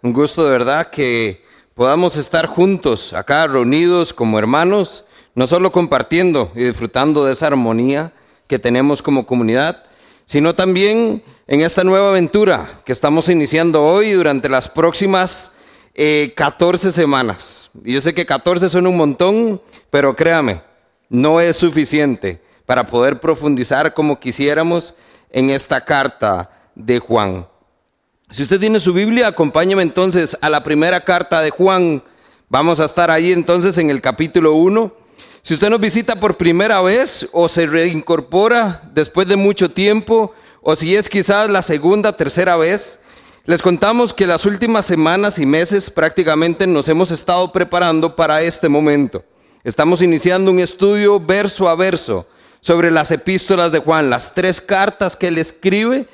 Un gusto de verdad que podamos estar juntos acá reunidos como hermanos, no solo compartiendo y disfrutando de esa armonía que tenemos como comunidad, sino también en esta nueva aventura que estamos iniciando hoy durante las próximas 14 eh, semanas. Y yo sé que 14 son un montón, pero créame, no es suficiente para poder profundizar como quisiéramos en esta carta de Juan. Si usted tiene su Biblia, acompáñeme entonces a la primera carta de Juan. Vamos a estar ahí entonces en el capítulo 1. Si usted nos visita por primera vez o se reincorpora después de mucho tiempo, o si es quizás la segunda, tercera vez, les contamos que las últimas semanas y meses prácticamente nos hemos estado preparando para este momento. Estamos iniciando un estudio verso a verso sobre las epístolas de Juan, las tres cartas que él escribe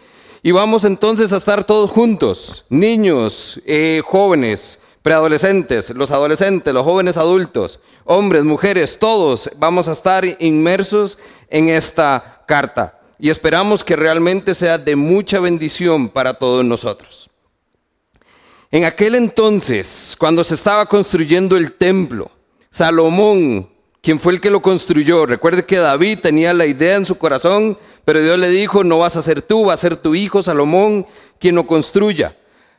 y vamos entonces a estar todos juntos, niños, eh, jóvenes, preadolescentes, los adolescentes, los jóvenes adultos, hombres, mujeres, todos vamos a estar inmersos en esta carta. Y esperamos que realmente sea de mucha bendición para todos nosotros. En aquel entonces, cuando se estaba construyendo el templo, Salomón, quien fue el que lo construyó, recuerde que David tenía la idea en su corazón pero Dios le dijo, no vas a ser tú, va a ser tu hijo Salomón quien lo construya.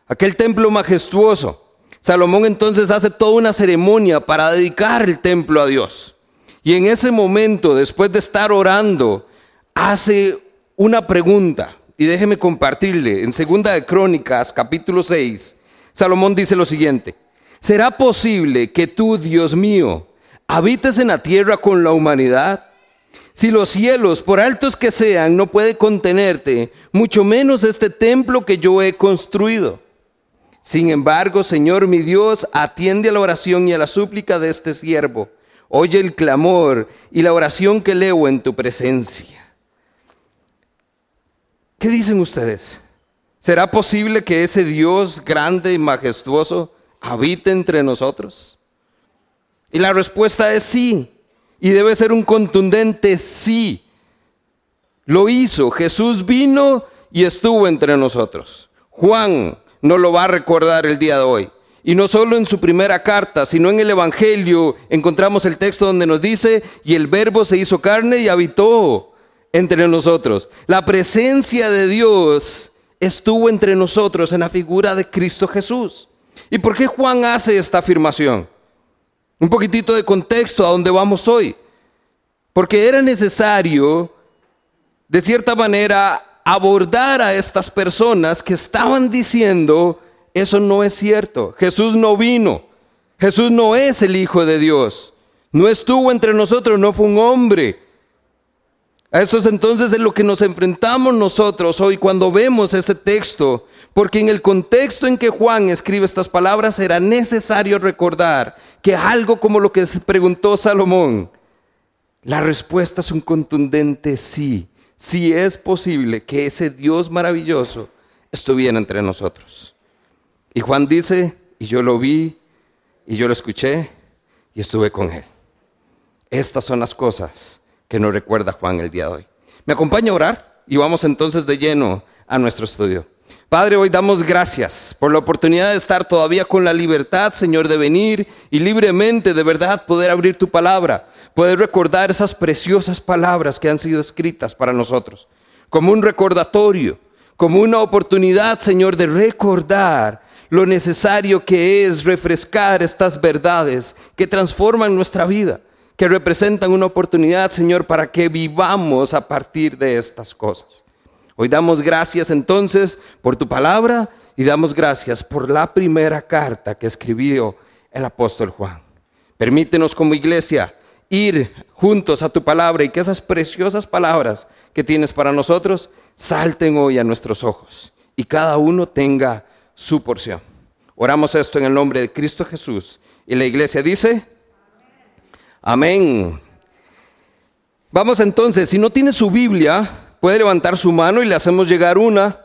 Aquel templo majestuoso. Salomón entonces hace toda una ceremonia para dedicar el templo a Dios. Y en ese momento, después de estar orando, hace una pregunta. Y déjeme compartirle. En Segunda de Crónicas, capítulo 6, Salomón dice lo siguiente. ¿Será posible que tú, Dios mío, habites en la tierra con la humanidad? Si los cielos, por altos que sean, no puede contenerte, mucho menos este templo que yo he construido. Sin embargo, Señor mi Dios, atiende a la oración y a la súplica de este siervo. Oye el clamor y la oración que leo en tu presencia. ¿Qué dicen ustedes? ¿Será posible que ese Dios grande y majestuoso habite entre nosotros? Y la respuesta es sí. Y debe ser un contundente sí. Lo hizo. Jesús vino y estuvo entre nosotros. Juan no lo va a recordar el día de hoy. Y no solo en su primera carta, sino en el Evangelio encontramos el texto donde nos dice, y el verbo se hizo carne y habitó entre nosotros. La presencia de Dios estuvo entre nosotros en la figura de Cristo Jesús. ¿Y por qué Juan hace esta afirmación? Un poquitito de contexto a dónde vamos hoy. Porque era necesario, de cierta manera, abordar a estas personas que estaban diciendo, eso no es cierto, Jesús no vino, Jesús no es el Hijo de Dios, no estuvo entre nosotros, no fue un hombre. A eso es entonces en lo que nos enfrentamos nosotros hoy cuando vemos este texto, porque en el contexto en que Juan escribe estas palabras era necesario recordar que algo como lo que se preguntó Salomón, la respuesta es un contundente sí. Sí es posible que ese Dios maravilloso estuviera entre nosotros. Y Juan dice, y yo lo vi, y yo lo escuché, y estuve con él. Estas son las cosas que nos recuerda Juan el día de hoy. ¿Me acompaña a orar? Y vamos entonces de lleno a nuestro estudio. Padre, hoy damos gracias por la oportunidad de estar todavía con la libertad, Señor, de venir y libremente, de verdad, poder abrir tu palabra, poder recordar esas preciosas palabras que han sido escritas para nosotros, como un recordatorio, como una oportunidad, Señor, de recordar lo necesario que es refrescar estas verdades que transforman nuestra vida, que representan una oportunidad, Señor, para que vivamos a partir de estas cosas. Hoy damos gracias entonces por tu palabra y damos gracias por la primera carta que escribió el apóstol Juan. Permítenos como iglesia ir juntos a tu palabra y que esas preciosas palabras que tienes para nosotros salten hoy a nuestros ojos y cada uno tenga su porción. Oramos esto en el nombre de Cristo Jesús. Y la iglesia dice, amén. Vamos entonces, si no tiene su Biblia, puede levantar su mano y le hacemos llegar una.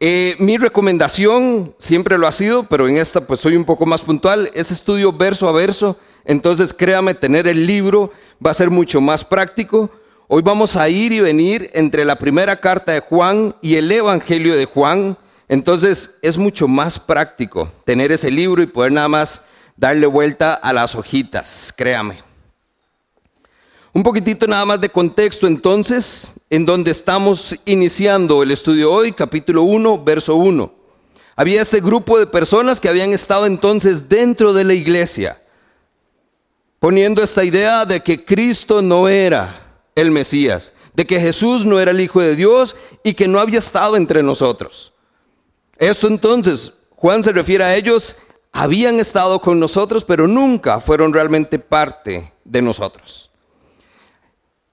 Eh, mi recomendación siempre lo ha sido, pero en esta pues soy un poco más puntual, es estudio verso a verso. Entonces créame, tener el libro va a ser mucho más práctico. Hoy vamos a ir y venir entre la primera carta de Juan y el Evangelio de Juan. Entonces es mucho más práctico tener ese libro y poder nada más darle vuelta a las hojitas, créame. Un poquitito nada más de contexto entonces, en donde estamos iniciando el estudio hoy, capítulo 1, verso 1. Había este grupo de personas que habían estado entonces dentro de la iglesia, poniendo esta idea de que Cristo no era el Mesías, de que Jesús no era el Hijo de Dios y que no había estado entre nosotros. Esto entonces, Juan se refiere a ellos, habían estado con nosotros, pero nunca fueron realmente parte de nosotros.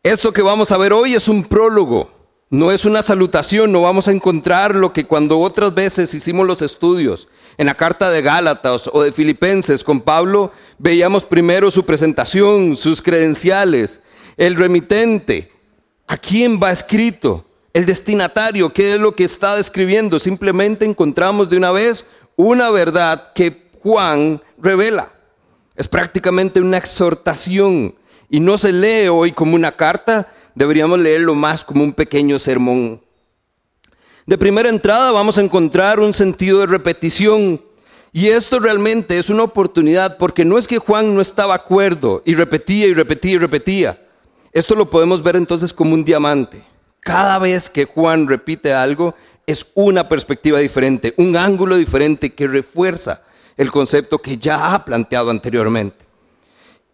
Esto que vamos a ver hoy es un prólogo, no es una salutación, no vamos a encontrar lo que cuando otras veces hicimos los estudios en la carta de Gálatas o de Filipenses con Pablo, veíamos primero su presentación, sus credenciales, el remitente, a quién va escrito, el destinatario, qué es lo que está describiendo. Simplemente encontramos de una vez una verdad que Juan revela. Es prácticamente una exhortación y no se lee hoy como una carta, deberíamos leerlo más como un pequeño sermón. De primera entrada vamos a encontrar un sentido de repetición. Y esto realmente es una oportunidad porque no es que Juan no estaba acuerdo y repetía y repetía y repetía. Esto lo podemos ver entonces como un diamante. Cada vez que Juan repite algo es una perspectiva diferente, un ángulo diferente que refuerza el concepto que ya ha planteado anteriormente.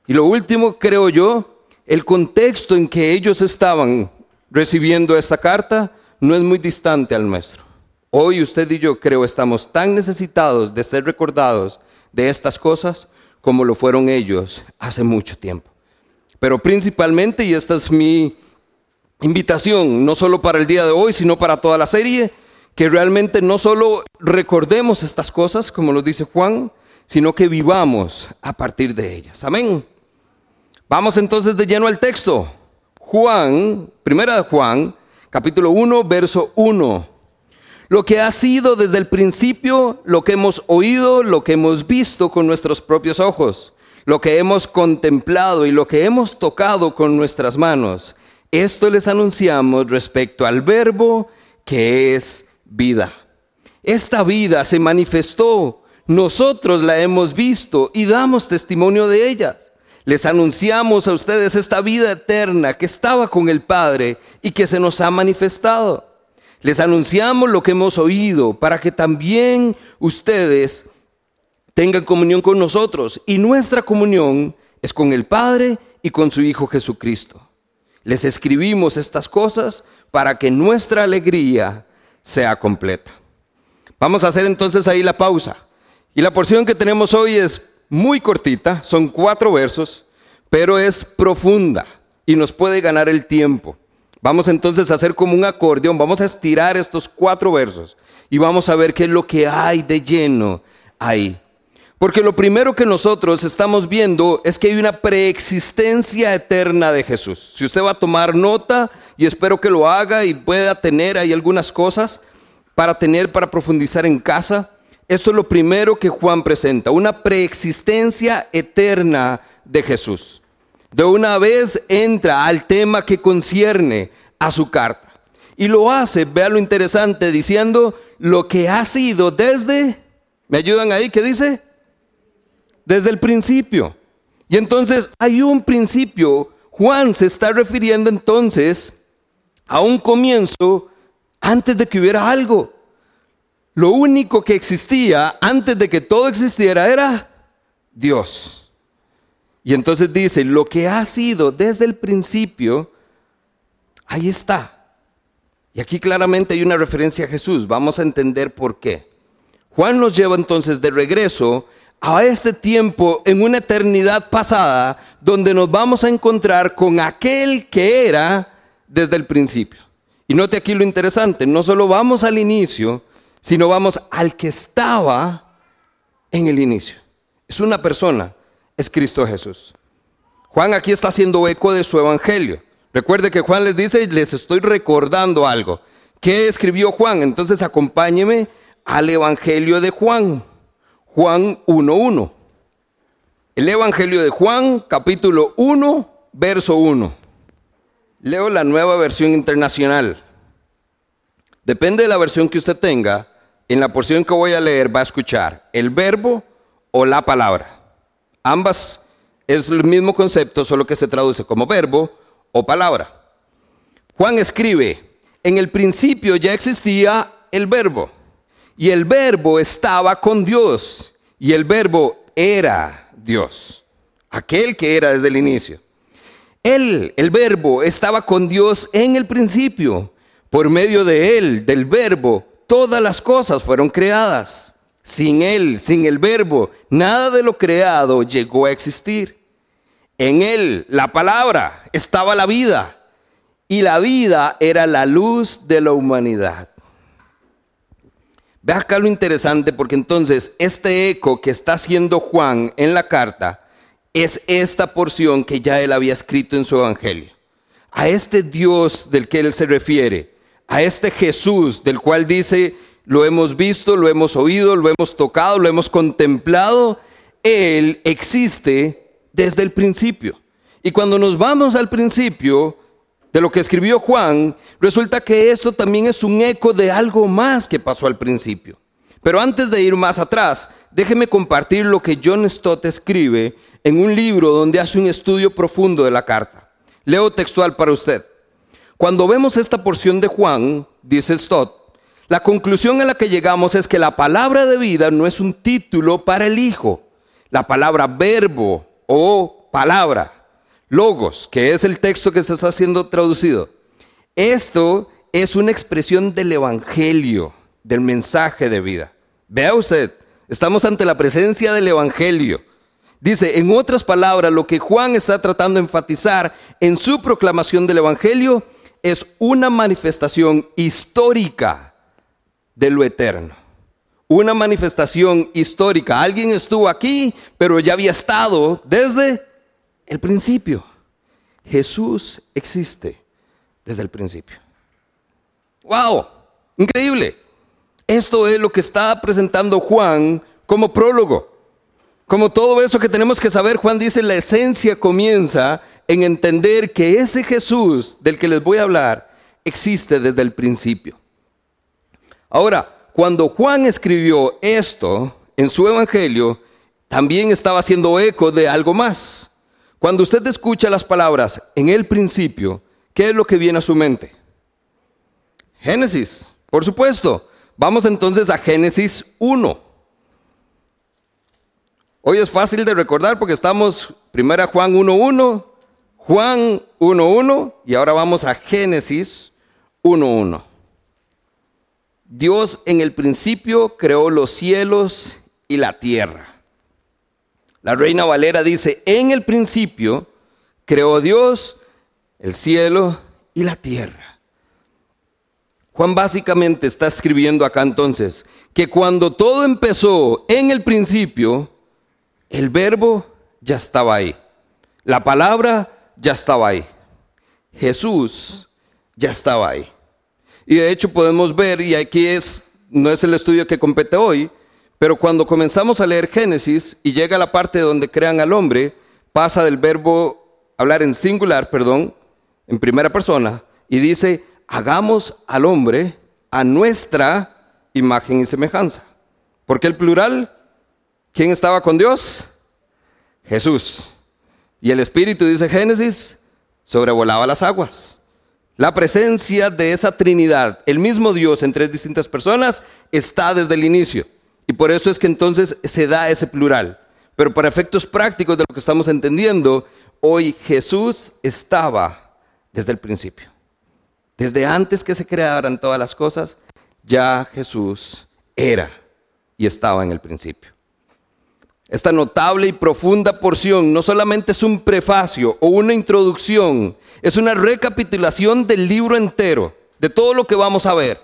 Y lo último, creo yo, el contexto en que ellos estaban recibiendo esta carta no es muy distante al nuestro. Hoy usted y yo creo estamos tan necesitados de ser recordados de estas cosas como lo fueron ellos hace mucho tiempo. Pero principalmente, y esta es mi invitación, no solo para el día de hoy, sino para toda la serie, que realmente no solo recordemos estas cosas, como lo dice Juan, sino que vivamos a partir de ellas. Amén. Vamos entonces de lleno al texto. Juan, primera de Juan, capítulo 1, verso 1. Lo que ha sido desde el principio, lo que hemos oído, lo que hemos visto con nuestros propios ojos, lo que hemos contemplado y lo que hemos tocado con nuestras manos. Esto les anunciamos respecto al verbo que es vida. Esta vida se manifestó, nosotros la hemos visto y damos testimonio de ellas les anunciamos a ustedes esta vida eterna que estaba con el Padre y que se nos ha manifestado. Les anunciamos lo que hemos oído para que también ustedes tengan comunión con nosotros. Y nuestra comunión es con el Padre y con su Hijo Jesucristo. Les escribimos estas cosas para que nuestra alegría sea completa. Vamos a hacer entonces ahí la pausa. Y la porción que tenemos hoy es muy cortita, son cuatro versos, pero es profunda y nos puede ganar el tiempo. Vamos entonces a hacer como un acordeón, vamos a estirar estos cuatro versos y vamos a ver qué es lo que hay de lleno ahí. Porque lo primero que nosotros estamos viendo es que hay una preexistencia eterna de Jesús. Si usted va a tomar nota, y espero que lo haga y pueda tener ahí algunas cosas para tener, para profundizar en casa, esto es lo primero que Juan presenta, una preexistencia eterna de Jesús. De una vez entra al tema que concierne a su carta. Y lo hace, vea lo interesante, diciendo lo que ha sido desde, ¿me ayudan ahí? ¿Qué dice? Desde el principio. Y entonces hay un principio. Juan se está refiriendo entonces a un comienzo antes de que hubiera algo. Lo único que existía antes de que todo existiera era Dios. Y entonces dice, lo que ha sido desde el principio, ahí está. Y aquí claramente hay una referencia a Jesús. Vamos a entender por qué. Juan nos lleva entonces de regreso a este tiempo en una eternidad pasada donde nos vamos a encontrar con aquel que era desde el principio. Y note aquí lo interesante, no solo vamos al inicio, sino vamos al que estaba en el inicio. Es una persona, es Cristo Jesús. Juan aquí está haciendo eco de su evangelio. Recuerde que Juan les dice, les estoy recordando algo. ¿Qué escribió Juan? Entonces acompáñeme al evangelio de Juan. Juan 1.1. El evangelio de Juan, capítulo 1, verso 1. Leo la nueva versión internacional. Depende de la versión que usted tenga, en la porción que voy a leer va a escuchar el verbo o la palabra. Ambas es el mismo concepto, solo que se traduce como verbo o palabra. Juan escribe, en el principio ya existía el verbo, y el verbo estaba con Dios, y el verbo era Dios, aquel que era desde el inicio. Él, el verbo, estaba con Dios en el principio. Por medio de él, del verbo, todas las cosas fueron creadas. Sin él, sin el verbo, nada de lo creado llegó a existir. En él, la palabra, estaba la vida. Y la vida era la luz de la humanidad. Ve acá lo interesante porque entonces este eco que está haciendo Juan en la carta es esta porción que ya él había escrito en su evangelio. A este Dios del que él se refiere, a este Jesús del cual dice, lo hemos visto, lo hemos oído, lo hemos tocado, lo hemos contemplado, él existe desde el principio. Y cuando nos vamos al principio de lo que escribió Juan, resulta que esto también es un eco de algo más que pasó al principio. Pero antes de ir más atrás, déjeme compartir lo que John Stott escribe en un libro donde hace un estudio profundo de la carta. Leo textual para usted. Cuando vemos esta porción de Juan, dice Stott, la conclusión a la que llegamos es que la palabra de vida no es un título para el Hijo. La palabra verbo o palabra, logos, que es el texto que se está haciendo traducido. Esto es una expresión del Evangelio, del mensaje de vida. Vea usted, estamos ante la presencia del Evangelio. Dice, en otras palabras, lo que Juan está tratando de enfatizar en su proclamación del Evangelio es una manifestación histórica de lo eterno. Una manifestación histórica. Alguien estuvo aquí, pero ya había estado desde el principio. Jesús existe desde el principio. ¡Wow! Increíble. Esto es lo que está presentando Juan como prólogo. Como todo eso que tenemos que saber, Juan dice, la esencia comienza en entender que ese Jesús del que les voy a hablar existe desde el principio. Ahora, cuando Juan escribió esto en su evangelio, también estaba haciendo eco de algo más. Cuando usted escucha las palabras en el principio, ¿qué es lo que viene a su mente? Génesis, por supuesto. Vamos entonces a Génesis 1. Hoy es fácil de recordar porque estamos primero Juan 1.1, Juan 1.1 y ahora vamos a Génesis 1.1. Dios en el principio creó los cielos y la tierra. La reina Valera dice, en el principio creó Dios el cielo y la tierra. Juan básicamente está escribiendo acá entonces que cuando todo empezó en el principio, el verbo ya estaba ahí. La palabra ya estaba ahí. Jesús ya estaba ahí. Y de hecho podemos ver, y aquí es, no es el estudio que compete hoy, pero cuando comenzamos a leer Génesis y llega la parte donde crean al hombre, pasa del verbo hablar en singular, perdón, en primera persona, y dice, hagamos al hombre a nuestra imagen y semejanza. ¿Por qué el plural? ¿Quién estaba con Dios? Jesús. Y el Espíritu, dice Génesis, sobrevolaba las aguas. La presencia de esa Trinidad, el mismo Dios en tres distintas personas, está desde el inicio. Y por eso es que entonces se da ese plural. Pero para efectos prácticos de lo que estamos entendiendo, hoy Jesús estaba desde el principio. Desde antes que se crearan todas las cosas, ya Jesús era y estaba en el principio. Esta notable y profunda porción no solamente es un prefacio o una introducción, es una recapitulación del libro entero, de todo lo que vamos a ver.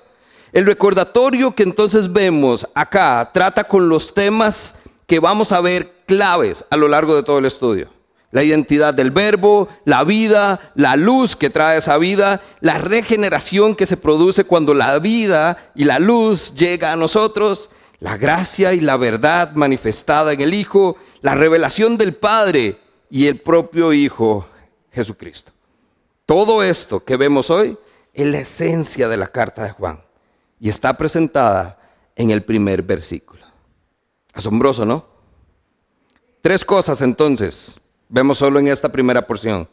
El recordatorio que entonces vemos acá trata con los temas que vamos a ver claves a lo largo de todo el estudio. La identidad del verbo, la vida, la luz que trae esa vida, la regeneración que se produce cuando la vida y la luz llega a nosotros, la gracia y la verdad manifestada en el Hijo, la revelación del Padre y el propio Hijo Jesucristo. Todo esto que vemos hoy es la esencia de la carta de Juan y está presentada en el primer versículo. Asombroso, ¿no? Tres cosas entonces vemos solo en esta primera porción.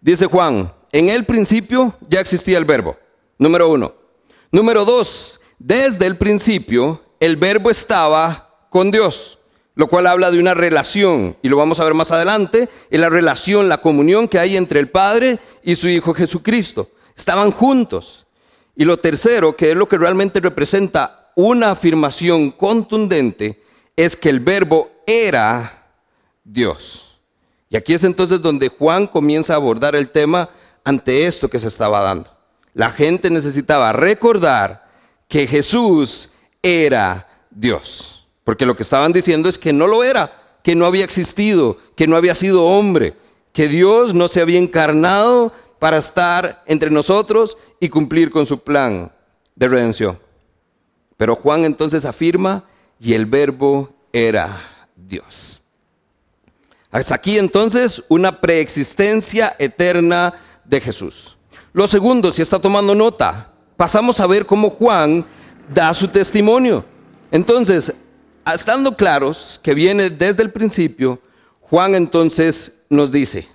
Dice Juan, en el principio ya existía el verbo, número uno. Número dos, desde el principio el verbo estaba con Dios, lo cual habla de una relación, y lo vamos a ver más adelante, en la relación, la comunión que hay entre el Padre y su Hijo Jesucristo. Estaban juntos. Y lo tercero, que es lo que realmente representa una afirmación contundente, es que el verbo era Dios. Y aquí es entonces donde Juan comienza a abordar el tema ante esto que se estaba dando. La gente necesitaba recordar que Jesús era Dios. Porque lo que estaban diciendo es que no lo era, que no había existido, que no había sido hombre, que Dios no se había encarnado para estar entre nosotros y cumplir con su plan de redención. Pero Juan entonces afirma, y el verbo era Dios. Hasta aquí entonces una preexistencia eterna de Jesús. Lo segundo, si está tomando nota, pasamos a ver cómo Juan da su testimonio. Entonces, estando claros que viene desde el principio, Juan entonces nos dice,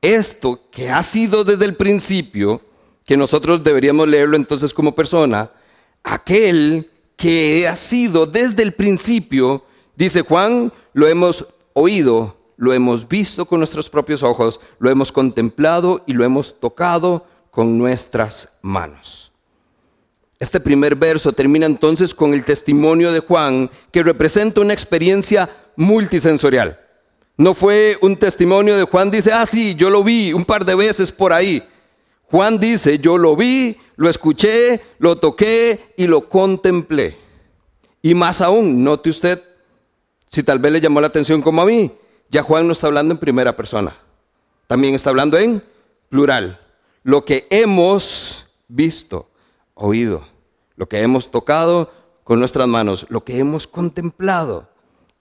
esto que ha sido desde el principio, que nosotros deberíamos leerlo entonces como persona, aquel que ha sido desde el principio, dice Juan, lo hemos oído, lo hemos visto con nuestros propios ojos, lo hemos contemplado y lo hemos tocado con nuestras manos. Este primer verso termina entonces con el testimonio de Juan que representa una experiencia multisensorial. No fue un testimonio de Juan dice, ah, sí, yo lo vi un par de veces por ahí. Juan dice, yo lo vi, lo escuché, lo toqué y lo contemplé. Y más aún, note usted, si tal vez le llamó la atención como a mí, ya Juan no está hablando en primera persona, también está hablando en plural. Lo que hemos visto, oído, lo que hemos tocado con nuestras manos, lo que hemos contemplado,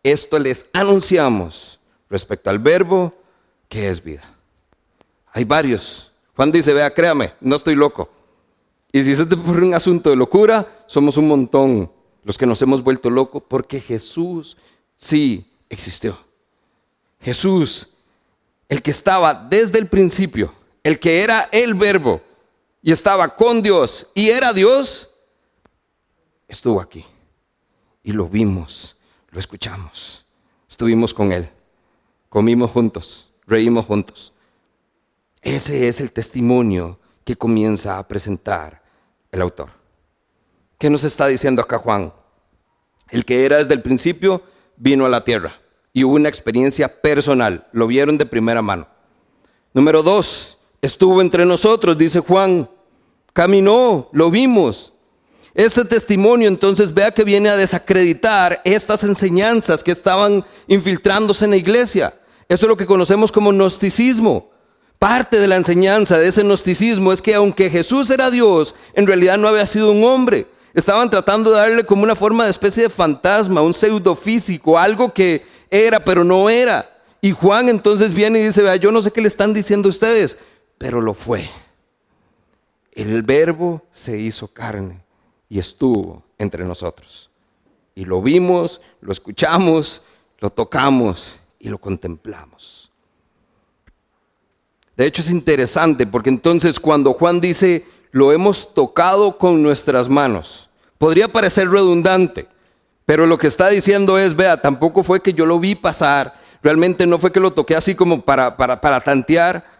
esto les anunciamos respecto al verbo que es vida. Hay varios. Juan dice, vea, créame, no estoy loco. Y si se te un asunto de locura, somos un montón los que nos hemos vuelto locos porque Jesús sí existió. Jesús, el que estaba desde el principio, el que era el verbo y estaba con Dios y era Dios, estuvo aquí. Y lo vimos, lo escuchamos, estuvimos con Él comimos juntos, reímos juntos. Ese es el testimonio que comienza a presentar el autor. ¿Qué nos está diciendo acá Juan? El que era desde el principio vino a la tierra y hubo una experiencia personal, lo vieron de primera mano. Número dos, estuvo entre nosotros, dice Juan, caminó, lo vimos. Este testimonio entonces vea que viene a desacreditar estas enseñanzas que estaban infiltrándose en la iglesia. Eso es lo que conocemos como gnosticismo. Parte de la enseñanza de ese gnosticismo es que aunque Jesús era Dios, en realidad no había sido un hombre. Estaban tratando de darle como una forma de especie de fantasma, un pseudo físico, algo que era pero no era. Y Juan entonces viene y dice, vea, yo no sé qué le están diciendo ustedes, pero lo fue. El verbo se hizo carne y estuvo entre nosotros. Y lo vimos, lo escuchamos, lo tocamos y lo contemplamos. De hecho es interesante porque entonces cuando Juan dice, lo hemos tocado con nuestras manos, podría parecer redundante, pero lo que está diciendo es, vea, tampoco fue que yo lo vi pasar, realmente no fue que lo toqué así como para, para, para tantear,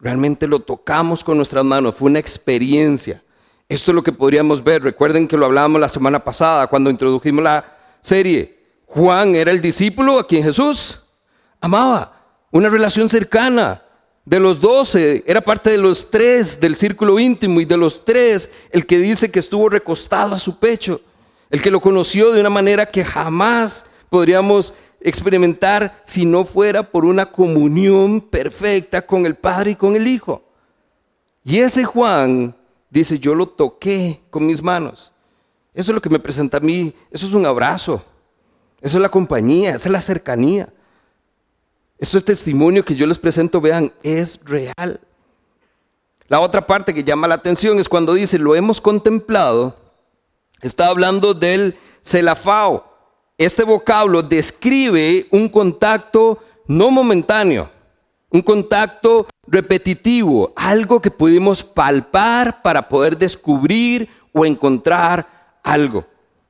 realmente lo tocamos con nuestras manos, fue una experiencia. Esto es lo que podríamos ver. Recuerden que lo hablábamos la semana pasada cuando introdujimos la serie. Juan era el discípulo a quien Jesús amaba, una relación cercana. De los doce, era parte de los tres del círculo íntimo y de los tres, el que dice que estuvo recostado a su pecho, el que lo conoció de una manera que jamás podríamos experimentar si no fuera por una comunión perfecta con el Padre y con el Hijo. Y ese Juan dice, yo lo toqué con mis manos. Eso es lo que me presenta a mí, eso es un abrazo. Eso es la compañía, esa es la cercanía. Esto es testimonio que yo les presento, vean, es real. La otra parte que llama la atención es cuando dice, lo hemos contemplado, está hablando del celafao. Este vocablo describe un contacto no momentáneo, un contacto repetitivo, algo que pudimos palpar para poder descubrir o encontrar algo.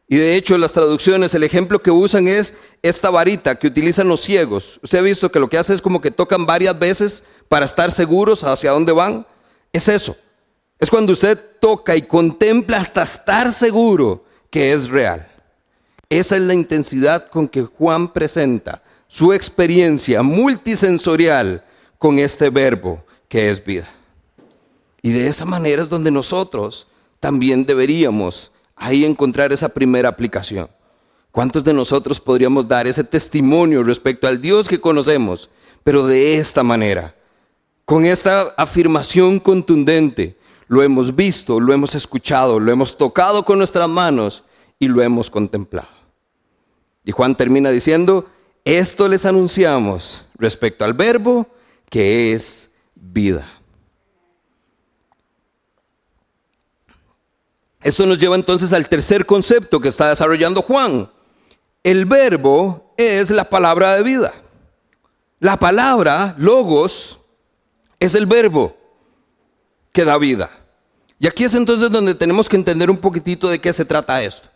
Y de hecho las traducciones, el ejemplo que usan es esta varita que utilizan los ciegos. Usted ha visto que lo que hace es como que tocan varias veces para estar seguros hacia dónde van. Es eso. Es cuando usted toca y contempla hasta estar seguro que es real. Esa es la intensidad con que Juan presenta su experiencia multisensorial con este verbo que es vida. Y de esa manera es donde nosotros también deberíamos ahí encontrar esa primera aplicación. ¿Cuántos de nosotros podríamos dar ese testimonio respecto al Dios que conocemos, pero de esta manera? Con esta afirmación contundente, lo hemos visto, lo hemos escuchado, lo hemos tocado con nuestras manos y lo hemos contemplado. Y Juan termina diciendo, esto les anunciamos respecto al verbo que es vida. Esto nos lleva entonces al tercer concepto que está desarrollando Juan. El verbo es la palabra de vida. La palabra, logos, es el verbo que da vida. Y aquí es entonces donde tenemos que entender un poquitito de qué se trata esto.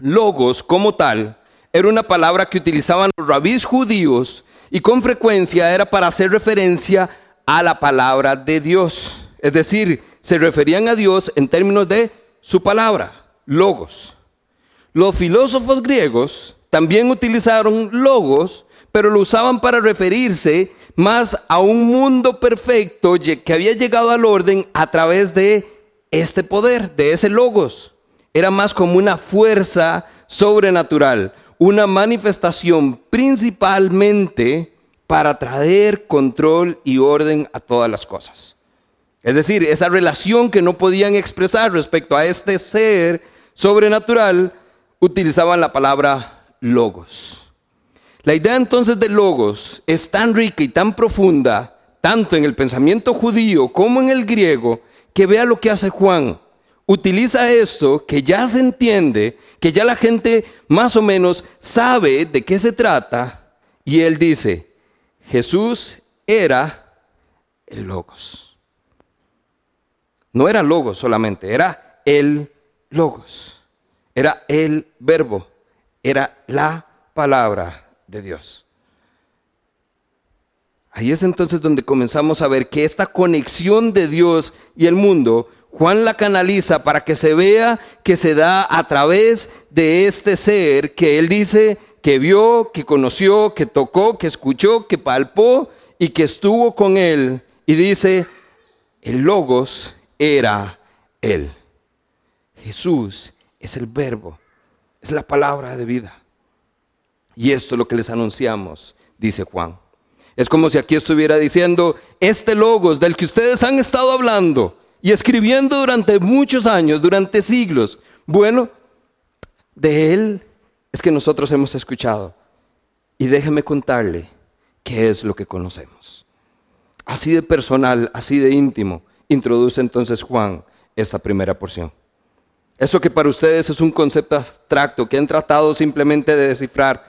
Logos como tal era una palabra que utilizaban los rabís judíos y con frecuencia era para hacer referencia a la palabra de Dios. Es decir, se referían a Dios en términos de su palabra, logos. Los filósofos griegos también utilizaron logos, pero lo usaban para referirse más a un mundo perfecto que había llegado al orden a través de este poder, de ese logos. Era más como una fuerza sobrenatural, una manifestación principalmente para traer control y orden a todas las cosas. Es decir, esa relación que no podían expresar respecto a este ser sobrenatural, utilizaban la palabra logos. La idea entonces de logos es tan rica y tan profunda, tanto en el pensamiento judío como en el griego, que vea lo que hace Juan. Utiliza esto que ya se entiende, que ya la gente más o menos sabe de qué se trata, y él dice, Jesús era el logos. No era logos solamente, era el logos. Era el verbo, era la palabra de Dios. Ahí es entonces donde comenzamos a ver que esta conexión de Dios y el mundo, Juan la canaliza para que se vea que se da a través de este ser que él dice que vio, que conoció, que tocó, que escuchó, que palpó y que estuvo con él. Y dice, el logos era él. Jesús es el verbo, es la palabra de vida. Y esto es lo que les anunciamos, dice Juan. Es como si aquí estuviera diciendo, este logos del que ustedes han estado hablando y escribiendo durante muchos años, durante siglos, bueno, de él es que nosotros hemos escuchado. Y déjeme contarle qué es lo que conocemos. Así de personal, así de íntimo, introduce entonces Juan esta primera porción. Eso que para ustedes es un concepto abstracto que han tratado simplemente de descifrar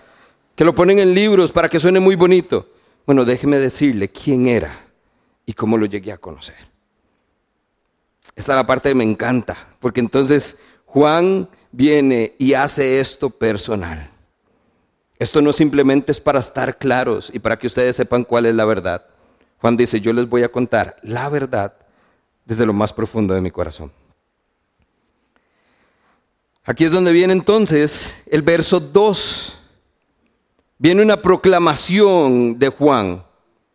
que lo ponen en libros para que suene muy bonito. Bueno, déjeme decirle quién era y cómo lo llegué a conocer. Esta es la parte que me encanta, porque entonces Juan viene y hace esto personal. Esto no simplemente es para estar claros y para que ustedes sepan cuál es la verdad. Juan dice, yo les voy a contar la verdad desde lo más profundo de mi corazón. Aquí es donde viene entonces el verso 2 viene una proclamación de Juan,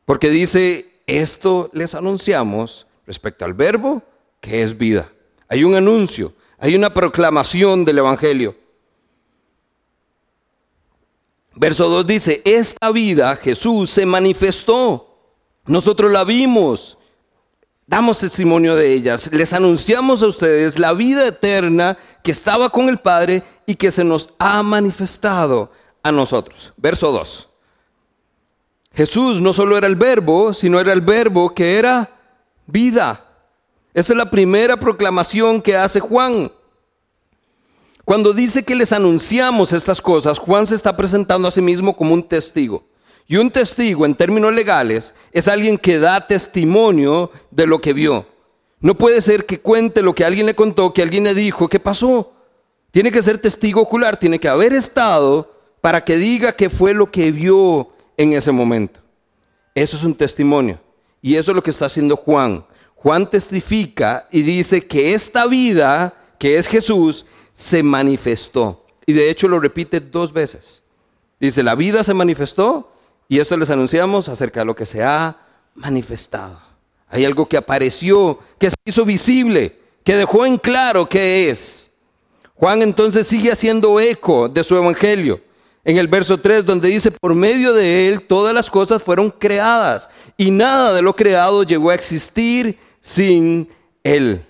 porque dice, esto les anunciamos respecto al verbo que es vida. Hay un anuncio, hay una proclamación del Evangelio. Verso 2 dice, esta vida Jesús se manifestó, nosotros la vimos, damos testimonio de ellas, les anunciamos a ustedes la vida eterna que estaba con el Padre y que se nos ha manifestado a nosotros. Verso 2. Jesús no solo era el verbo, sino era el verbo que era vida. Esta es la primera proclamación que hace Juan. Cuando dice que les anunciamos estas cosas, Juan se está presentando a sí mismo como un testigo. Y un testigo, en términos legales, es alguien que da testimonio de lo que vio. No puede ser que cuente lo que alguien le contó, que alguien le dijo, ¿qué pasó? Tiene que ser testigo ocular, tiene que haber estado para que diga qué fue lo que vio en ese momento. Eso es un testimonio. Y eso es lo que está haciendo Juan. Juan testifica y dice que esta vida, que es Jesús, se manifestó. Y de hecho lo repite dos veces. Dice, la vida se manifestó y esto les anunciamos acerca de lo que se ha manifestado. Hay algo que apareció, que se hizo visible, que dejó en claro qué es. Juan entonces sigue haciendo eco de su evangelio. En el verso 3, donde dice, por medio de él todas las cosas fueron creadas y nada de lo creado llegó a existir sin él.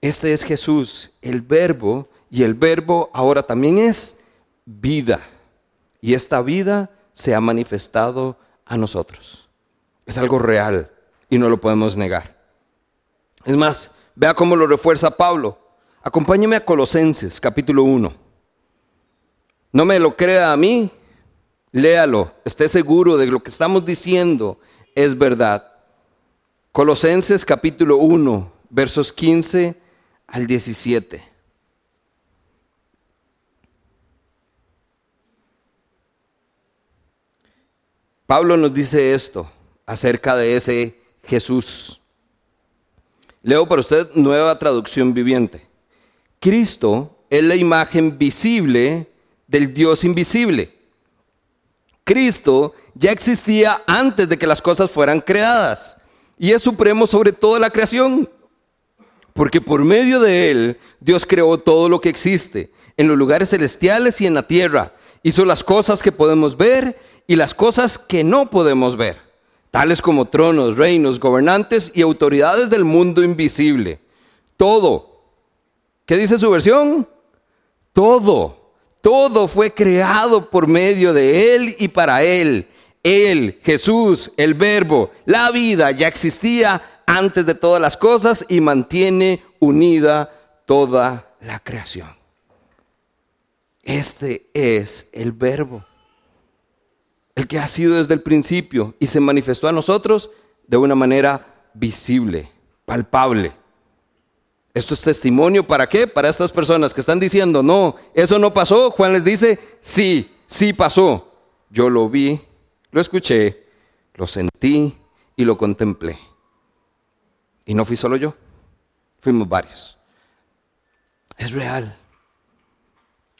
Este es Jesús, el verbo, y el verbo ahora también es vida. Y esta vida se ha manifestado a nosotros. Es algo real y no lo podemos negar. Es más, vea cómo lo refuerza Pablo. Acompáñeme a Colosenses capítulo 1. No me lo crea a mí, léalo, esté seguro de que lo que estamos diciendo es verdad. Colosenses capítulo 1, versos 15 al 17. Pablo nos dice esto acerca de ese Jesús. Leo para usted nueva traducción viviente. Cristo es la imagen visible del Dios invisible. Cristo ya existía antes de que las cosas fueran creadas y es supremo sobre toda la creación. Porque por medio de Él Dios creó todo lo que existe, en los lugares celestiales y en la tierra. Hizo las cosas que podemos ver y las cosas que no podemos ver tales como tronos, reinos, gobernantes y autoridades del mundo invisible. Todo. ¿Qué dice su versión? Todo. Todo fue creado por medio de Él y para Él. Él, Jesús, el verbo, la vida ya existía antes de todas las cosas y mantiene unida toda la creación. Este es el verbo el que ha sido desde el principio y se manifestó a nosotros de una manera visible, palpable. Esto es testimonio para qué? Para estas personas que están diciendo, no, eso no pasó. Juan les dice, sí, sí pasó. Yo lo vi, lo escuché, lo sentí y lo contemplé. Y no fui solo yo, fuimos varios. Es real.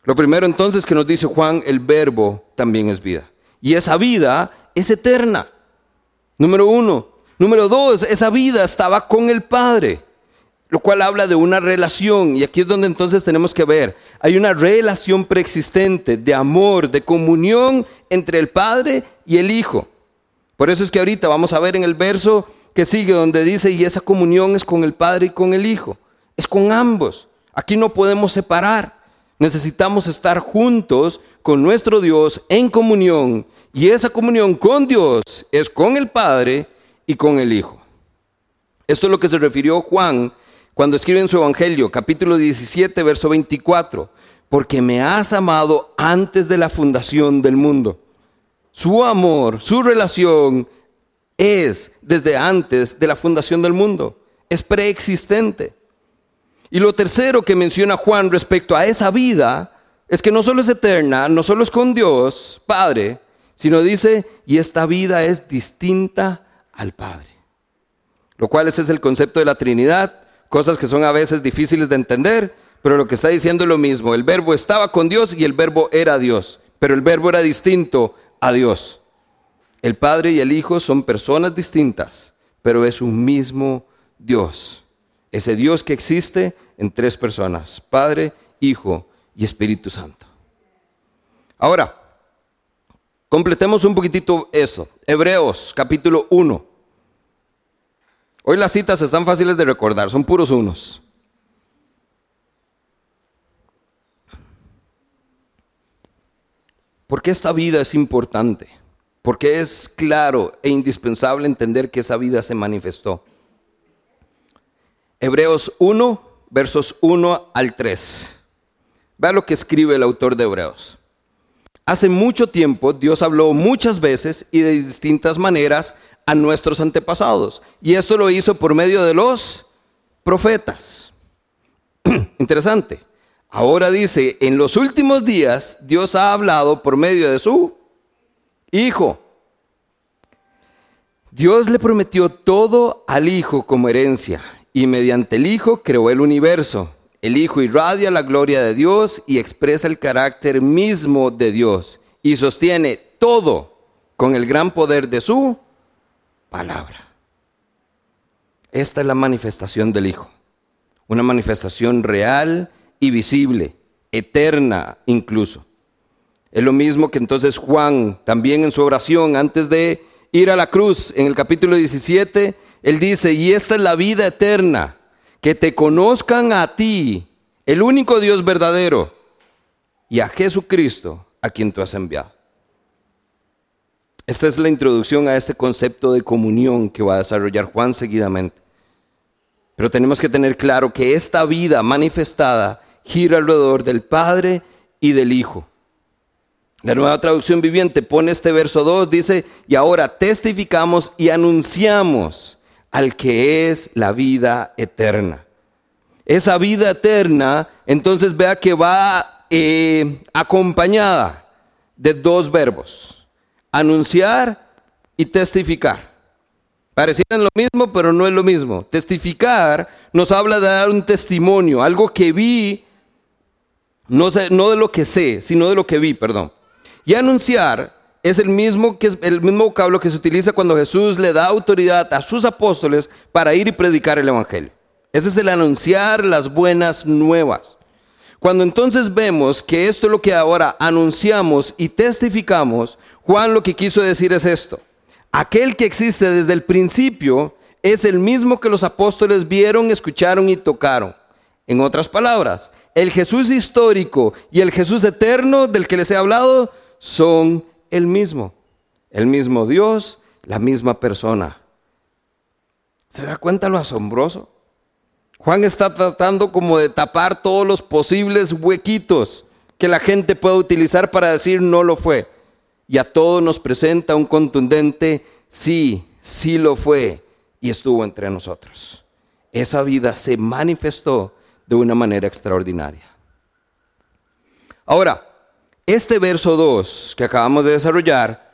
Lo primero entonces que nos dice Juan, el verbo también es vida. Y esa vida es eterna. Número uno. Número dos, esa vida estaba con el Padre, lo cual habla de una relación. Y aquí es donde entonces tenemos que ver. Hay una relación preexistente de amor, de comunión entre el Padre y el Hijo. Por eso es que ahorita vamos a ver en el verso que sigue donde dice, y esa comunión es con el Padre y con el Hijo. Es con ambos. Aquí no podemos separar. Necesitamos estar juntos con nuestro Dios en comunión y esa comunión con Dios es con el Padre y con el Hijo. Esto es lo que se refirió Juan cuando escribe en su Evangelio, capítulo 17, verso 24, porque me has amado antes de la fundación del mundo. Su amor, su relación es desde antes de la fundación del mundo, es preexistente. Y lo tercero que menciona Juan respecto a esa vida es que no solo es eterna, no solo es con Dios, Padre, sino dice, y esta vida es distinta al Padre. Lo cual ese es el concepto de la Trinidad, cosas que son a veces difíciles de entender, pero lo que está diciendo es lo mismo. El verbo estaba con Dios y el verbo era Dios, pero el verbo era distinto a Dios. El Padre y el Hijo son personas distintas, pero es un mismo Dios. Ese Dios que existe en tres personas, Padre, Hijo y Espíritu Santo. Ahora, Completemos un poquitito eso. Hebreos capítulo 1. Hoy las citas están fáciles de recordar, son puros unos. ¿Por qué esta vida es importante? Porque es claro e indispensable entender que esa vida se manifestó. Hebreos 1, versos 1 al 3. Vea lo que escribe el autor de Hebreos. Hace mucho tiempo Dios habló muchas veces y de distintas maneras a nuestros antepasados. Y esto lo hizo por medio de los profetas. Interesante. Ahora dice, en los últimos días Dios ha hablado por medio de su Hijo. Dios le prometió todo al Hijo como herencia y mediante el Hijo creó el universo. El Hijo irradia la gloria de Dios y expresa el carácter mismo de Dios y sostiene todo con el gran poder de su palabra. Esta es la manifestación del Hijo, una manifestación real y visible, eterna incluso. Es lo mismo que entonces Juan, también en su oración, antes de ir a la cruz, en el capítulo 17, él dice, y esta es la vida eterna, que te conozcan a ti, el único Dios verdadero, y a Jesucristo, a quien tú has enviado. Esta es la introducción a este concepto de comunión que va a desarrollar Juan seguidamente. Pero tenemos que tener claro que esta vida manifestada gira alrededor del Padre y del Hijo. La nueva traducción viviente pone este verso 2, dice, y ahora testificamos y anunciamos al que es la vida eterna. Esa vida eterna, entonces vea que va eh, acompañada de dos verbos, anunciar y testificar. Parecieran lo mismo, pero no es lo mismo. Testificar nos habla de dar un testimonio, algo que vi, no, sé, no de lo que sé, sino de lo que vi, perdón. Y anunciar es el mismo, que, el mismo vocablo que se utiliza cuando Jesús le da autoridad a sus apóstoles para ir y predicar el Evangelio. Ese es el anunciar las buenas nuevas. Cuando entonces vemos que esto es lo que ahora anunciamos y testificamos, Juan lo que quiso decir es esto. Aquel que existe desde el principio es el mismo que los apóstoles vieron, escucharon y tocaron. En otras palabras, el Jesús histórico y el Jesús eterno del que les he hablado son el mismo. El mismo Dios, la misma persona. ¿Se da cuenta lo asombroso? Juan está tratando como de tapar todos los posibles huequitos que la gente puede utilizar para decir no lo fue. Y a todos nos presenta un contundente sí, sí lo fue y estuvo entre nosotros. Esa vida se manifestó de una manera extraordinaria. Ahora, este verso 2 que acabamos de desarrollar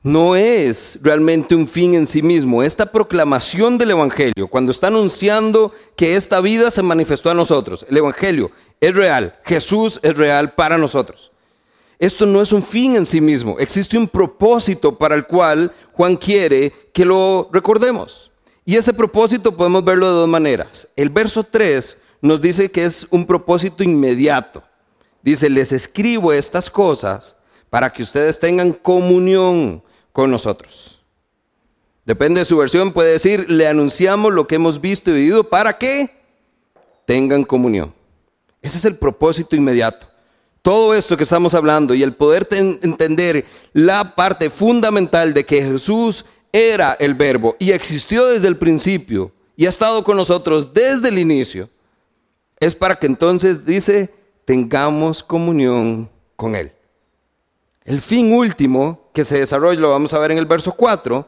no es realmente un fin en sí mismo. Esta proclamación del Evangelio, cuando está anunciando que esta vida se manifestó a nosotros, el Evangelio es real, Jesús es real para nosotros. Esto no es un fin en sí mismo, existe un propósito para el cual Juan quiere que lo recordemos. Y ese propósito podemos verlo de dos maneras. El verso 3 nos dice que es un propósito inmediato. Dice, les escribo estas cosas para que ustedes tengan comunión con nosotros. Depende de su versión, puede decir, le anunciamos lo que hemos visto y vivido para que tengan comunión. Ese es el propósito inmediato. Todo esto que estamos hablando y el poder entender la parte fundamental de que Jesús era el verbo y existió desde el principio y ha estado con nosotros desde el inicio, es para que entonces dice, tengamos comunión con Él. El fin último que se desarrolla, lo vamos a ver en el verso 4,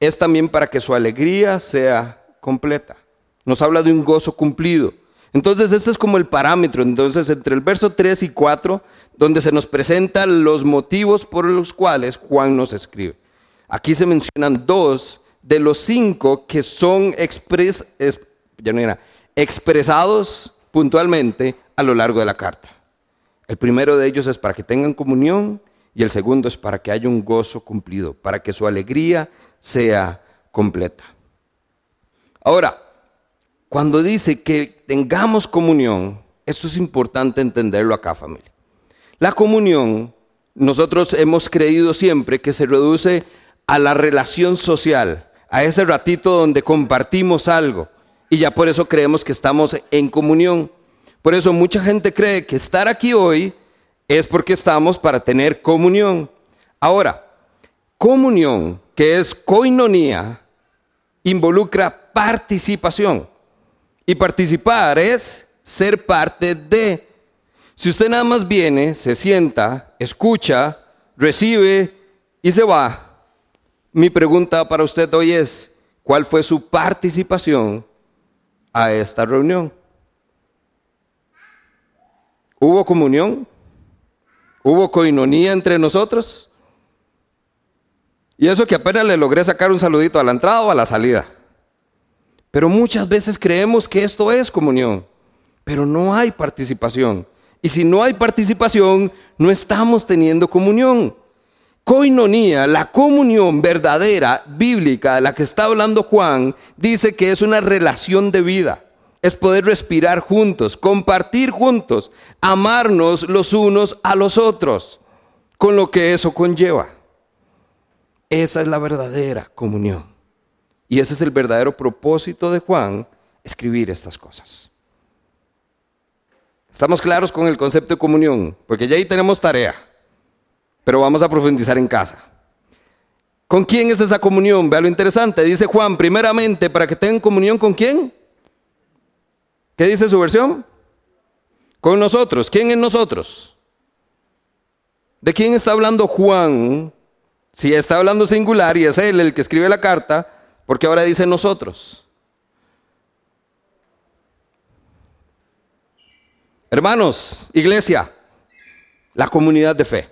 es también para que su alegría sea completa. Nos habla de un gozo cumplido. Entonces, este es como el parámetro. Entonces, entre el verso 3 y 4, donde se nos presentan los motivos por los cuales Juan nos escribe. Aquí se mencionan dos de los cinco que son expres, expresados puntualmente a lo largo de la carta. El primero de ellos es para que tengan comunión y el segundo es para que haya un gozo cumplido, para que su alegría sea completa. Ahora, cuando dice que tengamos comunión, esto es importante entenderlo acá, familia. La comunión, nosotros hemos creído siempre que se reduce a la relación social, a ese ratito donde compartimos algo y ya por eso creemos que estamos en comunión. Por eso mucha gente cree que estar aquí hoy es porque estamos para tener comunión. Ahora, comunión, que es coinonía, involucra participación. Y participar es ser parte de. Si usted nada más viene, se sienta, escucha, recibe y se va, mi pregunta para usted hoy es, ¿cuál fue su participación a esta reunión? ¿Hubo comunión? ¿Hubo coinonía entre nosotros? Y eso que apenas le logré sacar un saludito a la entrada o a la salida. Pero muchas veces creemos que esto es comunión, pero no hay participación. Y si no hay participación, no estamos teniendo comunión. Coinonía, la comunión verdadera, bíblica, de la que está hablando Juan, dice que es una relación de vida. Es poder respirar juntos, compartir juntos, amarnos los unos a los otros, con lo que eso conlleva. Esa es la verdadera comunión. Y ese es el verdadero propósito de Juan, escribir estas cosas. Estamos claros con el concepto de comunión, porque ya ahí tenemos tarea, pero vamos a profundizar en casa. ¿Con quién es esa comunión? Vea lo interesante. Dice Juan, primeramente, para que tengan comunión con quién. ¿Qué dice su versión? Con nosotros. ¿Quién es nosotros? ¿De quién está hablando Juan? Si está hablando singular y es él el que escribe la carta, porque ahora dice nosotros. Hermanos, iglesia, la comunidad de fe.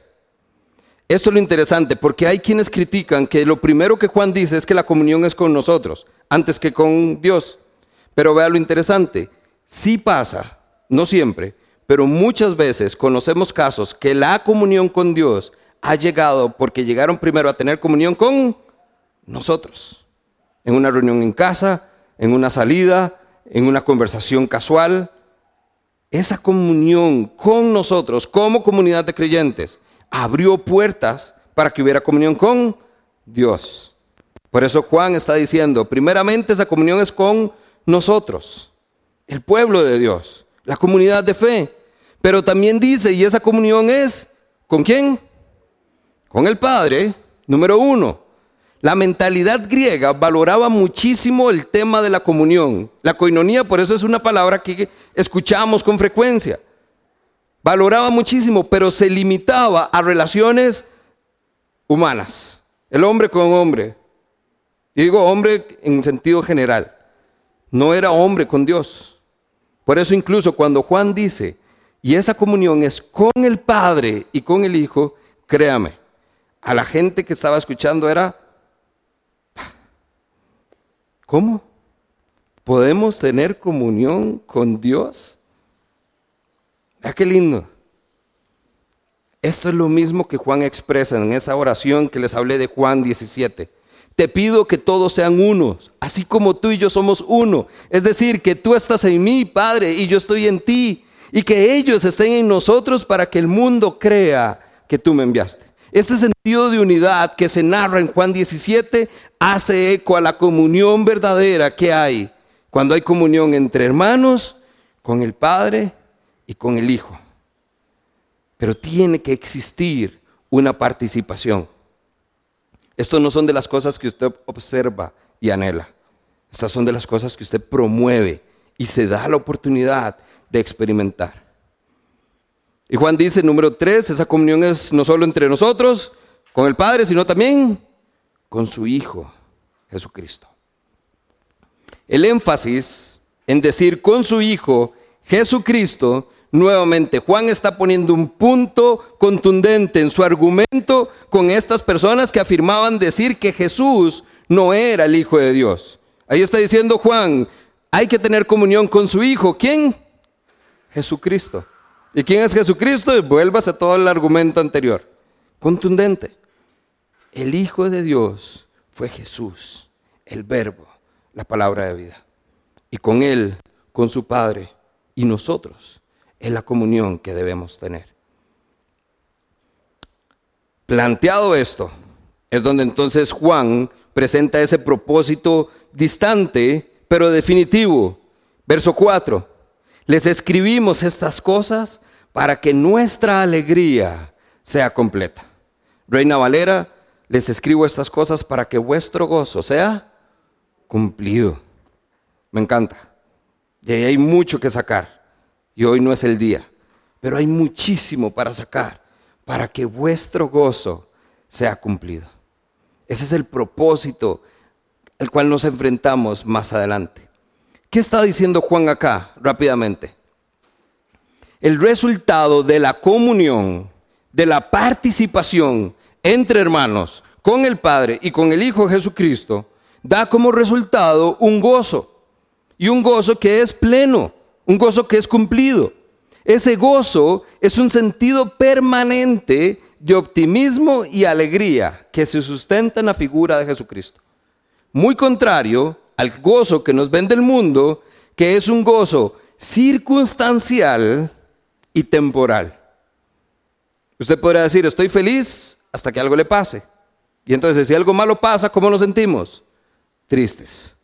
Esto es lo interesante, porque hay quienes critican que lo primero que Juan dice es que la comunión es con nosotros, antes que con Dios. Pero vea lo interesante, sí pasa, no siempre, pero muchas veces conocemos casos que la comunión con Dios ha llegado porque llegaron primero a tener comunión con nosotros en una reunión en casa, en una salida, en una conversación casual. Esa comunión con nosotros como comunidad de creyentes abrió puertas para que hubiera comunión con Dios. Por eso Juan está diciendo, primeramente esa comunión es con nosotros, el pueblo de Dios, la comunidad de fe. Pero también dice, y esa comunión es, ¿con quién? Con el Padre, número uno. La mentalidad griega valoraba muchísimo el tema de la comunión. La coinonía, por eso es una palabra que escuchamos con frecuencia. Valoraba muchísimo, pero se limitaba a relaciones humanas. El hombre con hombre. Digo hombre en sentido general. No era hombre con Dios. Por eso incluso cuando Juan dice, y esa comunión es con el Padre y con el Hijo, créame, a la gente que estaba escuchando era ¿Cómo? ¿Podemos tener comunión con Dios? Vea qué lindo. Esto es lo mismo que Juan expresa en esa oración que les hablé de Juan 17. Te pido que todos sean unos, así como tú y yo somos uno. Es decir, que tú estás en mí, Padre, y yo estoy en ti. Y que ellos estén en nosotros para que el mundo crea que tú me enviaste. Este sentido de unidad que se narra en Juan 17 hace eco a la comunión verdadera que hay cuando hay comunión entre hermanos, con el Padre y con el Hijo. Pero tiene que existir una participación. Esto no son de las cosas que usted observa y anhela. Estas son de las cosas que usted promueve y se da la oportunidad de experimentar. Y Juan dice, número tres, esa comunión es no solo entre nosotros, con el Padre, sino también con su Hijo, Jesucristo. El énfasis en decir con su Hijo, Jesucristo, nuevamente Juan está poniendo un punto contundente en su argumento con estas personas que afirmaban decir que Jesús no era el Hijo de Dios. Ahí está diciendo Juan, hay que tener comunión con su Hijo. ¿Quién? Jesucristo. ¿Y quién es Jesucristo? Vuelvas a todo el argumento anterior. Contundente el Hijo de Dios fue Jesús, el verbo, la palabra de vida. Y con Él, con su Padre y nosotros, es la comunión que debemos tener. Planteado esto, es donde entonces Juan presenta ese propósito distante, pero definitivo. Verso 4. Les escribimos estas cosas para que nuestra alegría sea completa. Reina Valera les escribo estas cosas para que vuestro gozo sea cumplido. Me encanta. Y ahí hay mucho que sacar. Y hoy no es el día. Pero hay muchísimo para sacar para que vuestro gozo sea cumplido. Ese es el propósito al cual nos enfrentamos más adelante. ¿Qué está diciendo Juan acá rápidamente? El resultado de la comunión, de la participación entre hermanos con el Padre y con el Hijo Jesucristo, da como resultado un gozo. Y un gozo que es pleno, un gozo que es cumplido. Ese gozo es un sentido permanente de optimismo y alegría que se sustenta en la figura de Jesucristo. Muy contrario al gozo que nos vende el mundo, que es un gozo circunstancial y temporal. Usted podría decir, estoy feliz hasta que algo le pase. Y entonces, si algo malo pasa, ¿cómo nos sentimos? Tristes.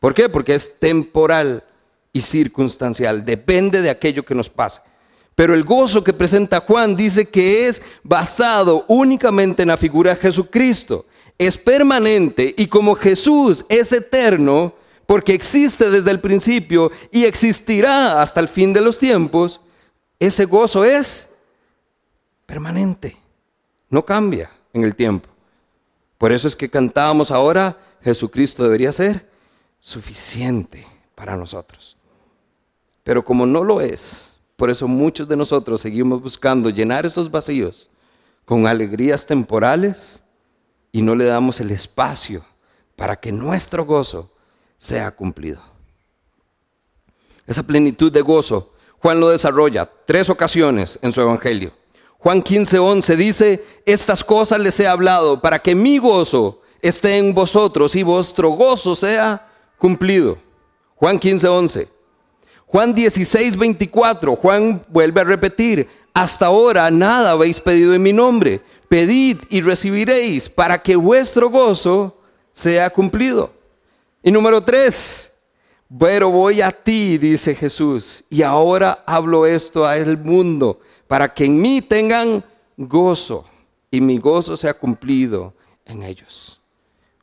¿Por qué? Porque es temporal y circunstancial. Depende de aquello que nos pase. Pero el gozo que presenta Juan dice que es basado únicamente en la figura de Jesucristo es permanente y como Jesús es eterno, porque existe desde el principio y existirá hasta el fin de los tiempos, ese gozo es permanente, no cambia en el tiempo. Por eso es que cantábamos ahora, Jesucristo debería ser suficiente para nosotros. Pero como no lo es, por eso muchos de nosotros seguimos buscando llenar esos vacíos con alegrías temporales y no le damos el espacio para que nuestro gozo sea cumplido. Esa plenitud de gozo, Juan lo desarrolla tres ocasiones en su evangelio. Juan 15:11 dice, estas cosas les he hablado para que mi gozo esté en vosotros y vuestro gozo sea cumplido. Juan 15:11. Juan 16:24, Juan vuelve a repetir, hasta ahora nada habéis pedido en mi nombre pedid y recibiréis para que vuestro gozo sea cumplido. Y número tres, pero voy a ti, dice Jesús, y ahora hablo esto al mundo, para que en mí tengan gozo y mi gozo sea cumplido en ellos.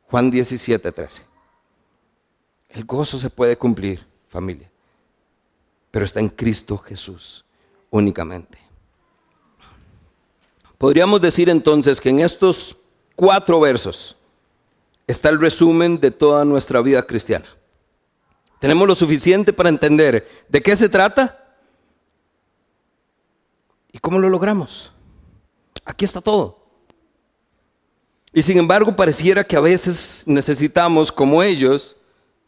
Juan 17, 13. El gozo se puede cumplir, familia, pero está en Cristo Jesús únicamente. Podríamos decir entonces que en estos cuatro versos está el resumen de toda nuestra vida cristiana. Tenemos lo suficiente para entender de qué se trata y cómo lo logramos. Aquí está todo. Y sin embargo pareciera que a veces necesitamos, como ellos,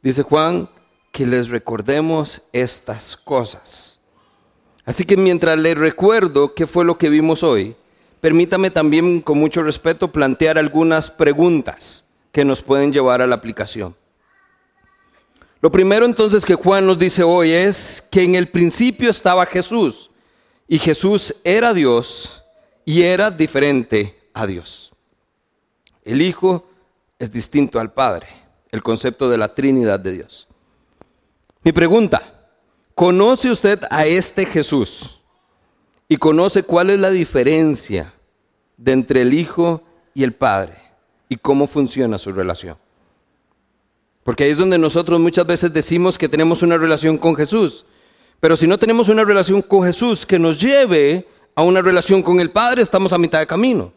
dice Juan, que les recordemos estas cosas. Así que mientras les recuerdo qué fue lo que vimos hoy, permítame también con mucho respeto plantear algunas preguntas que nos pueden llevar a la aplicación. Lo primero entonces que Juan nos dice hoy es que en el principio estaba Jesús y Jesús era Dios y era diferente a Dios. El Hijo es distinto al Padre, el concepto de la Trinidad de Dios. Mi pregunta, ¿conoce usted a este Jesús? Y conoce cuál es la diferencia de entre el Hijo y el Padre y cómo funciona su relación. Porque ahí es donde nosotros muchas veces decimos que tenemos una relación con Jesús. Pero si no tenemos una relación con Jesús que nos lleve a una relación con el Padre, estamos a mitad de camino.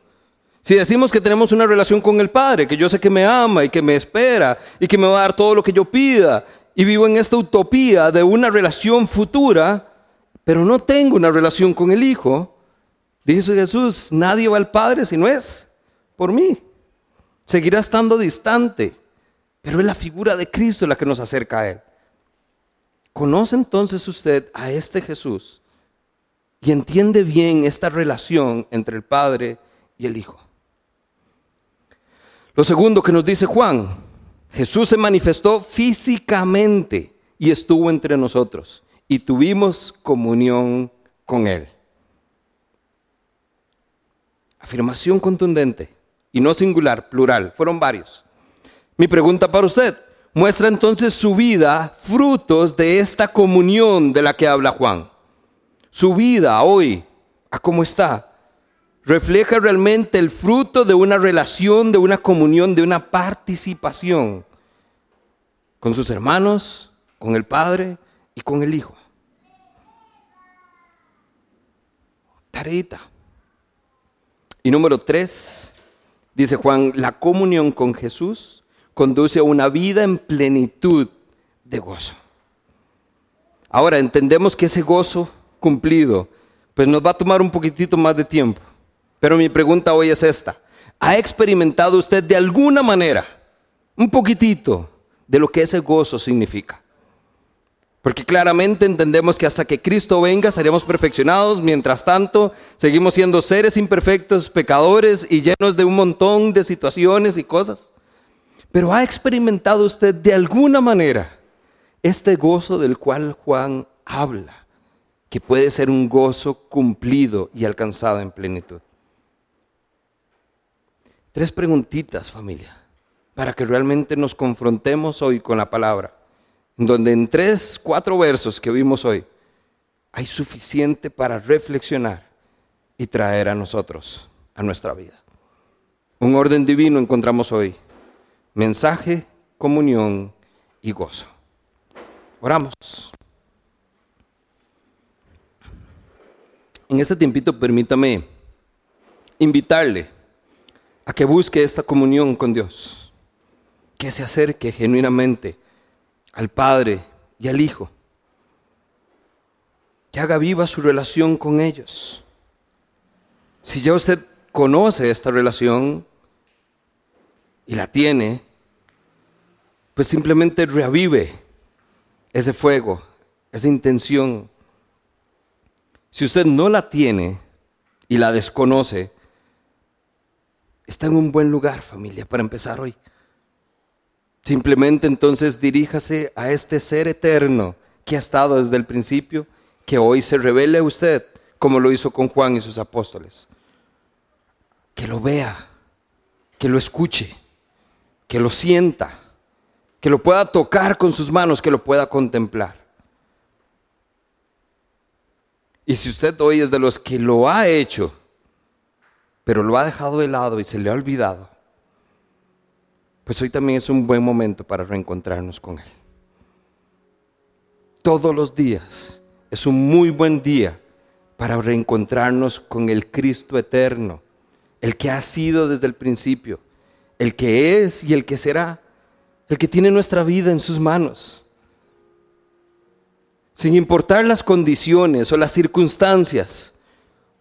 Si decimos que tenemos una relación con el Padre, que yo sé que me ama y que me espera y que me va a dar todo lo que yo pida, y vivo en esta utopía de una relación futura, pero no tengo una relación con el Hijo, dice Jesús, nadie va al Padre si no es por mí. Seguirá estando distante, pero es la figura de Cristo la que nos acerca a Él. ¿Conoce entonces usted a este Jesús y entiende bien esta relación entre el Padre y el Hijo? Lo segundo que nos dice Juan, Jesús se manifestó físicamente y estuvo entre nosotros y tuvimos comunión con Él. Afirmación contundente y no singular, plural, fueron varios. Mi pregunta para usted, muestra entonces su vida frutos de esta comunión de la que habla Juan. Su vida hoy, a cómo está, refleja realmente el fruto de una relación, de una comunión, de una participación con sus hermanos, con el Padre y con el Hijo. Tareita. Y número tres, dice Juan, la comunión con Jesús conduce a una vida en plenitud de gozo. Ahora entendemos que ese gozo cumplido, pues nos va a tomar un poquitito más de tiempo. Pero mi pregunta hoy es esta. ¿Ha experimentado usted de alguna manera, un poquitito, de lo que ese gozo significa? Porque claramente entendemos que hasta que Cristo venga seremos perfeccionados, mientras tanto seguimos siendo seres imperfectos, pecadores y llenos de un montón de situaciones y cosas. Pero ¿ha experimentado usted de alguna manera este gozo del cual Juan habla? Que puede ser un gozo cumplido y alcanzado en plenitud. Tres preguntitas, familia, para que realmente nos confrontemos hoy con la palabra, donde en tres, cuatro versos que vimos hoy, hay suficiente para reflexionar y traer a nosotros, a nuestra vida. Un orden divino encontramos hoy. Mensaje, comunión y gozo. Oramos. En este tiempito permítame invitarle a que busque esta comunión con Dios, que se acerque genuinamente al Padre y al Hijo, que haga viva su relación con ellos. Si ya usted conoce esta relación y la tiene, pues simplemente reavive ese fuego, esa intención. Si usted no la tiene y la desconoce, está en un buen lugar, familia, para empezar hoy. Simplemente entonces diríjase a este ser eterno que ha estado desde el principio, que hoy se revele a usted, como lo hizo con Juan y sus apóstoles. Que lo vea, que lo escuche, que lo sienta, que lo pueda tocar con sus manos, que lo pueda contemplar. Y si usted hoy es de los que lo ha hecho, pero lo ha dejado de lado y se le ha olvidado, pues hoy también es un buen momento para reencontrarnos con Él. Todos los días es un muy buen día para reencontrarnos con el Cristo eterno, el que ha sido desde el principio, el que es y el que será, el que tiene nuestra vida en sus manos. Sin importar las condiciones o las circunstancias,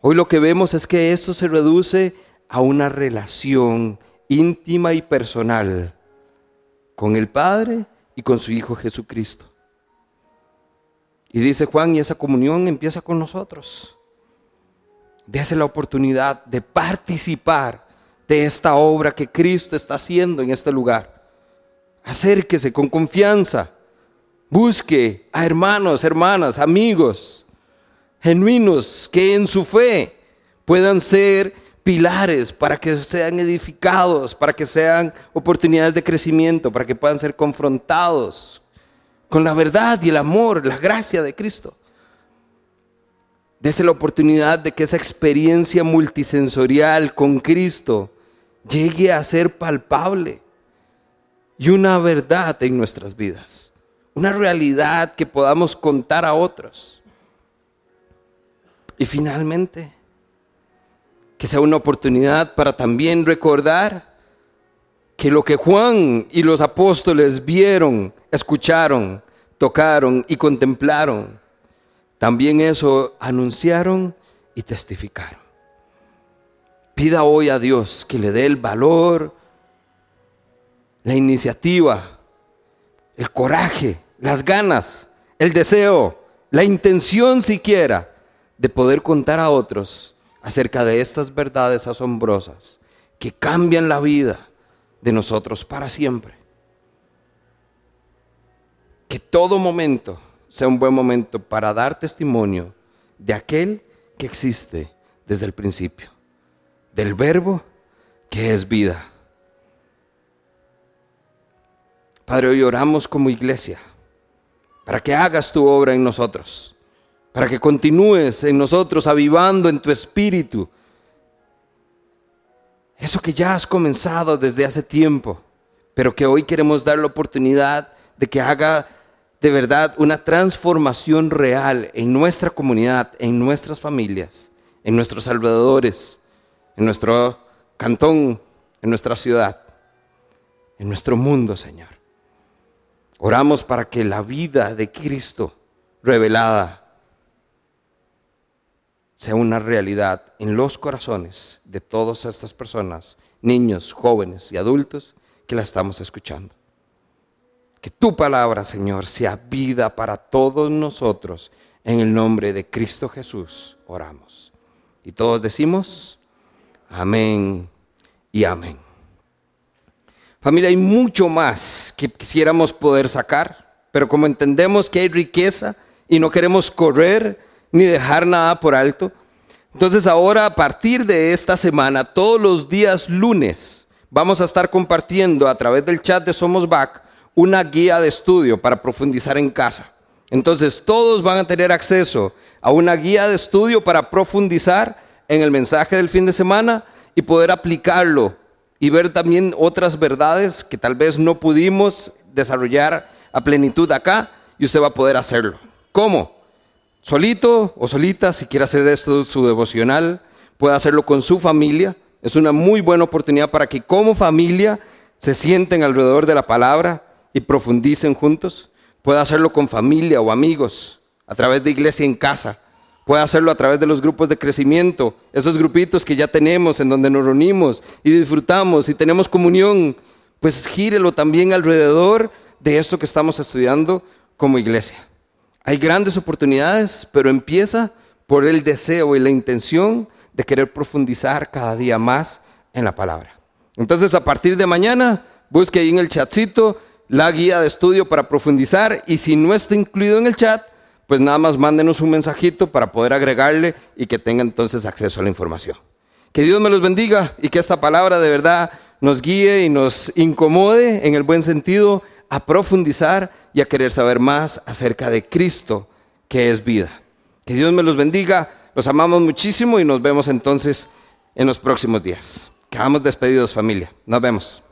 Hoy lo que vemos es que esto se reduce a una relación íntima y personal con el Padre y con su Hijo Jesucristo. Y dice Juan, y esa comunión empieza con nosotros. Dese la oportunidad de participar de esta obra que Cristo está haciendo en este lugar. Acérquese con confianza. Busque a hermanos, hermanas, amigos genuinos que en su fe puedan ser pilares para que sean edificados, para que sean oportunidades de crecimiento, para que puedan ser confrontados con la verdad y el amor, la gracia de Cristo. Dese la oportunidad de que esa experiencia multisensorial con Cristo llegue a ser palpable y una verdad en nuestras vidas, una realidad que podamos contar a otros. Y finalmente, que sea una oportunidad para también recordar que lo que Juan y los apóstoles vieron, escucharon, tocaron y contemplaron, también eso anunciaron y testificaron. Pida hoy a Dios que le dé el valor, la iniciativa, el coraje, las ganas, el deseo, la intención siquiera de poder contar a otros acerca de estas verdades asombrosas que cambian la vida de nosotros para siempre. Que todo momento sea un buen momento para dar testimonio de aquel que existe desde el principio, del verbo que es vida. Padre, hoy oramos como iglesia para que hagas tu obra en nosotros para que continúes en nosotros avivando en tu espíritu eso que ya has comenzado desde hace tiempo, pero que hoy queremos dar la oportunidad de que haga de verdad una transformación real en nuestra comunidad, en nuestras familias, en nuestros alrededores, en nuestro cantón, en nuestra ciudad, en nuestro mundo, Señor. Oramos para que la vida de Cristo revelada sea una realidad en los corazones de todas estas personas, niños, jóvenes y adultos que la estamos escuchando. Que tu palabra, Señor, sea vida para todos nosotros. En el nombre de Cristo Jesús oramos. Y todos decimos, amén y amén. Familia, hay mucho más que quisiéramos poder sacar, pero como entendemos que hay riqueza y no queremos correr ni dejar nada por alto, entonces ahora a partir de esta semana, todos los días lunes, vamos a estar compartiendo a través del chat de Somos Back una guía de estudio para profundizar en casa. Entonces todos van a tener acceso a una guía de estudio para profundizar en el mensaje del fin de semana y poder aplicarlo y ver también otras verdades que tal vez no pudimos desarrollar a plenitud acá y usted va a poder hacerlo. ¿Cómo? Solito o solita, si quiere hacer esto su devocional, puede hacerlo con su familia. Es una muy buena oportunidad para que como familia se sienten alrededor de la palabra y profundicen juntos. Puede hacerlo con familia o amigos, a través de iglesia en casa. Puede hacerlo a través de los grupos de crecimiento, esos grupitos que ya tenemos en donde nos reunimos y disfrutamos y tenemos comunión. Pues gírelo también alrededor de esto que estamos estudiando como iglesia. Hay grandes oportunidades, pero empieza por el deseo y la intención de querer profundizar cada día más en la palabra. Entonces, a partir de mañana, busque ahí en el chatcito la guía de estudio para profundizar y si no está incluido en el chat, pues nada más mándenos un mensajito para poder agregarle y que tenga entonces acceso a la información. Que Dios me los bendiga y que esta palabra de verdad nos guíe y nos incomode en el buen sentido a profundizar y a querer saber más acerca de Cristo, que es vida. Que Dios me los bendiga, los amamos muchísimo y nos vemos entonces en los próximos días. Quedamos despedidos familia. Nos vemos.